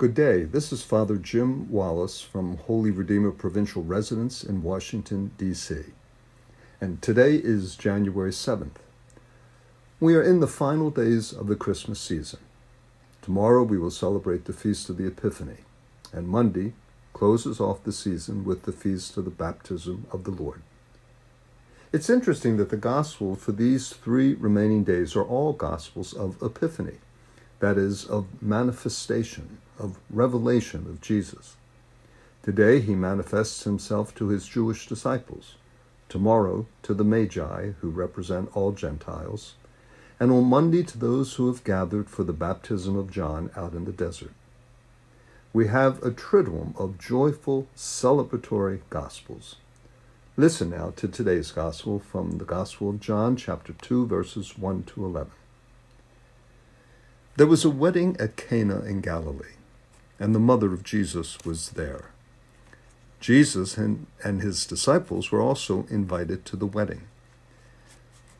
Good day. This is Father Jim Wallace from Holy Redeemer Provincial Residence in Washington, D.C. And today is January 7th. We are in the final days of the Christmas season. Tomorrow we will celebrate the Feast of the Epiphany, and Monday closes off the season with the Feast of the Baptism of the Lord. It's interesting that the gospel for these three remaining days are all gospels of Epiphany, that is, of manifestation, of revelation of Jesus. Today he manifests himself to his Jewish disciples, tomorrow to the Magi, who represent all Gentiles, and on Monday to those who have gathered for the baptism of John out in the desert. We have a triduum of joyful, celebratory gospels. Listen now to today's gospel from the Gospel of John, chapter 2, verses 1 to 11. There was a wedding at Cana in Galilee, and the mother of Jesus was there. Jesus and, and his disciples were also invited to the wedding.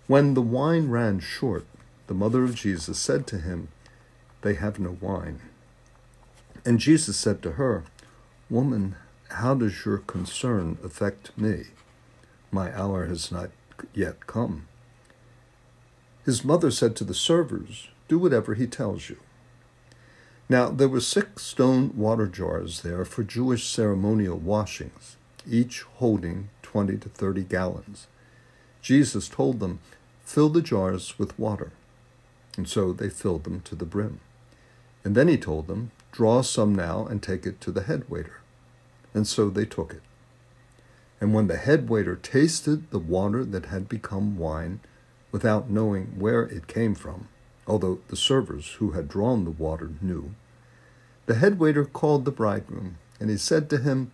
When the wine ran short, the mother of Jesus said to him, They have no wine. And Jesus said to her, Woman, how does your concern affect me? My hour has not yet come. His mother said to the servers, Do whatever he tells you. Now there were six stone water jars there for Jewish ceremonial washings, each holding twenty to thirty gallons. Jesus told them, Fill the jars with water. And so they filled them to the brim. And then he told them, Draw some now and take it to the head waiter. And so they took it. And when the head waiter tasted the water that had become wine, without knowing where it came from, although the servers who had drawn the water knew, the head waiter called the bridegroom, and he said to him,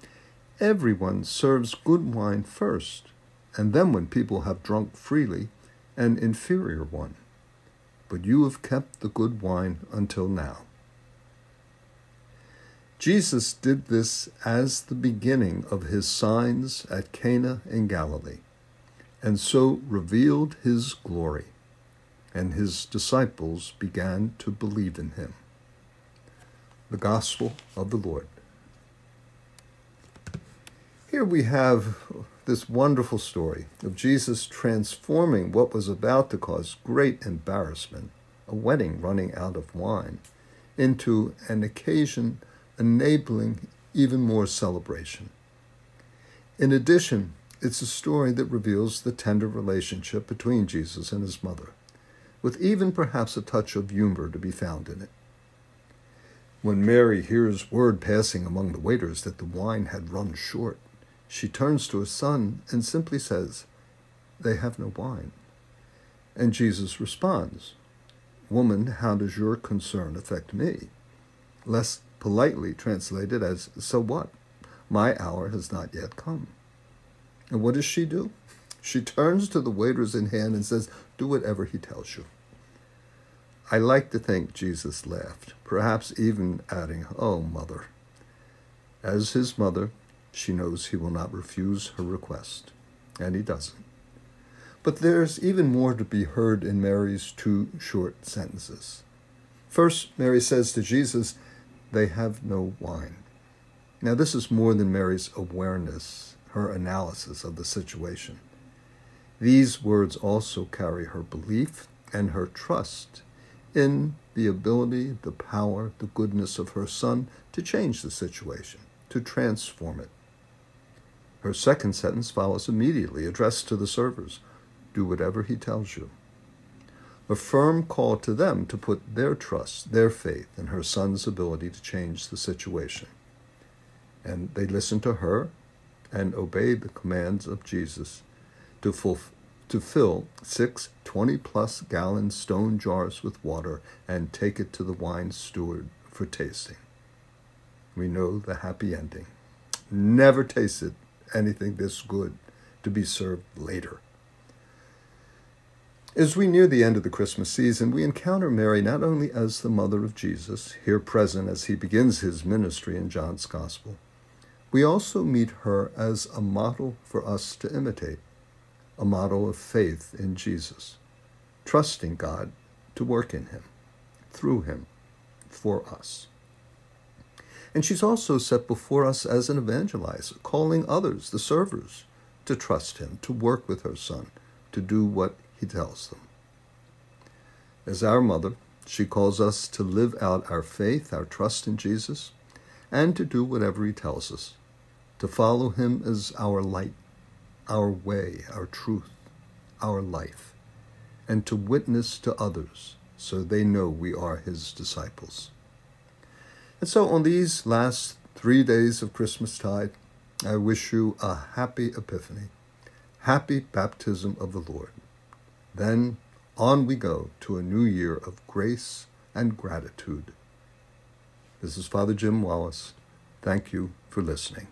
Everyone serves good wine first, and then when people have drunk freely, an inferior one. But you have kept the good wine until now. Jesus did this as the beginning of his signs at Cana in Galilee, and so revealed his glory, and his disciples began to believe in him. The Gospel of the Lord. Here we have this wonderful story of Jesus transforming what was about to cause great embarrassment, a wedding running out of wine, into an occasion enabling even more celebration. In addition, it's a story that reveals the tender relationship between Jesus and his mother, with even perhaps a touch of humor to be found in it. When Mary hears word passing among the waiters that the wine had run short, she turns to her son and simply says, They have no wine. And Jesus responds, Woman, how does your concern affect me? Less politely translated as, So what? My hour has not yet come. And what does she do? She turns to the waiters in hand and says, Do whatever he tells you. I like to think Jesus laughed, perhaps even adding, Oh, mother. As his mother, she knows he will not refuse her request, and he doesn't. But there's even more to be heard in Mary's two short sentences. First, Mary says to Jesus, they have no wine. Now, this is more than Mary's awareness, her analysis of the situation. These words also carry her belief and her trust in the ability, the power, the goodness of her son to change the situation, to transform it. Her second sentence follows immediately, addressed to the servers Do whatever he tells you a firm call to them to put their trust, their faith in her son's ability to change the situation. And they listened to her and obeyed the commands of Jesus to, fulf- to fill six 20 plus gallon stone jars with water and take it to the wine steward for tasting. We know the happy ending. Never tasted anything this good to be served later. As we near the end of the Christmas season, we encounter Mary not only as the mother of Jesus, here present as he begins his ministry in John's Gospel, we also meet her as a model for us to imitate, a model of faith in Jesus, trusting God to work in him, through him, for us. And she's also set before us as an evangelizer, calling others, the servers, to trust him, to work with her son, to do what he tells them. As our mother, she calls us to live out our faith, our trust in Jesus, and to do whatever he tells us, to follow him as our light, our way, our truth, our life, and to witness to others so they know we are his disciples. And so on these last three days of Christmastide, I wish you a happy Epiphany, happy baptism of the Lord. Then on we go to a new year of grace and gratitude. This is Father Jim Wallace. Thank you for listening.